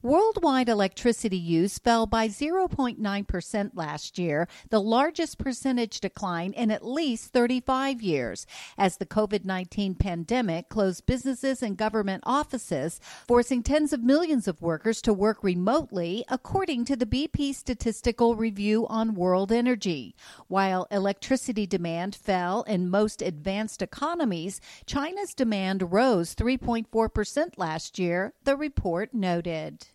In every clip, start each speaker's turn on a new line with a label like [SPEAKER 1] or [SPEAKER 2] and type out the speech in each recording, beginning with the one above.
[SPEAKER 1] Worldwide electricity use fell by 0.9% last year, the largest percentage decline in at least 35 years, as the COVID 19 pandemic closed businesses and government offices, forcing tens of millions of workers to work remotely, according to the BP Statistical Review on World Energy. While electricity demand fell in most advanced economies, China's demand rose 3.4% last year, the report noted did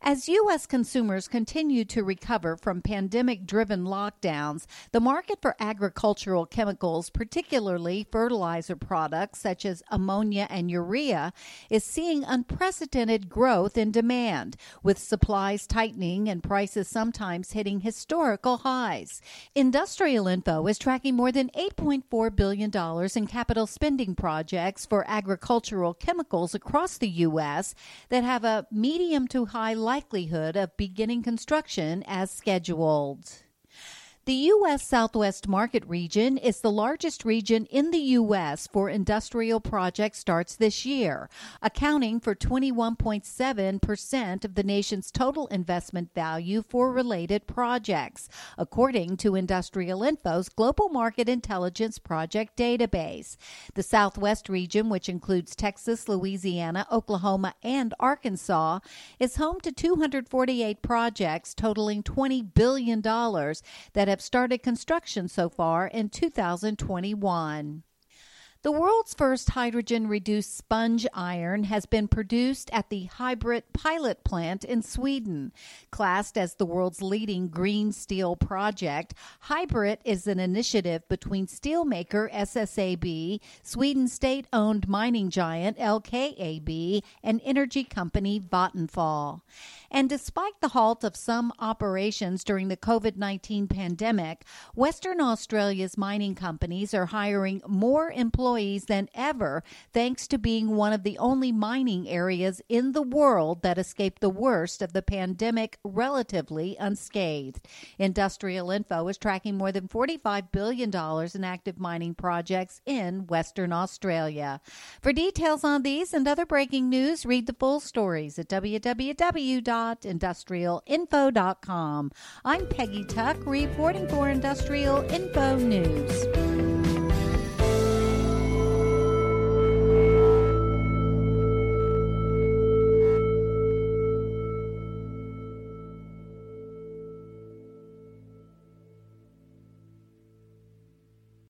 [SPEAKER 1] as U.S. consumers continue to recover from pandemic driven lockdowns, the market for agricultural chemicals, particularly fertilizer products such as ammonia and urea, is seeing unprecedented growth in demand, with supplies tightening and prices sometimes hitting historical highs. Industrial Info is tracking more than $8.4 billion in capital spending projects for agricultural chemicals across the U.S. that have a medium to high likelihood of beginning construction as scheduled. The U.S. Southwest market region is the largest region in the U.S. for industrial project starts this year, accounting for 21.7% of the nation's total investment value for related projects, according to Industrial Info's Global Market Intelligence Project database. The Southwest region, which includes Texas, Louisiana, Oklahoma, and Arkansas, is home to 248 projects totaling $20 billion that have have started construction so far in 2021. The world's first hydrogen reduced sponge iron has been produced at the HYBRIT pilot plant in Sweden. Classed as the world's leading green steel project, HYBRIT is an initiative between steelmaker SSAB, Sweden's state owned mining giant LKAB, and energy company Vattenfall. And despite the halt of some operations during the COVID 19 pandemic, Western Australia's mining companies are hiring more employees employees than ever, thanks to being one of the only mining areas in the world that escaped the worst of the pandemic relatively unscathed. Industrial Info is tracking more than $45 billion in active mining projects in Western Australia. For details on these and other breaking news, read the full stories at www.industrialinfo.com. I'm Peggy Tuck, reporting for Industrial Info News.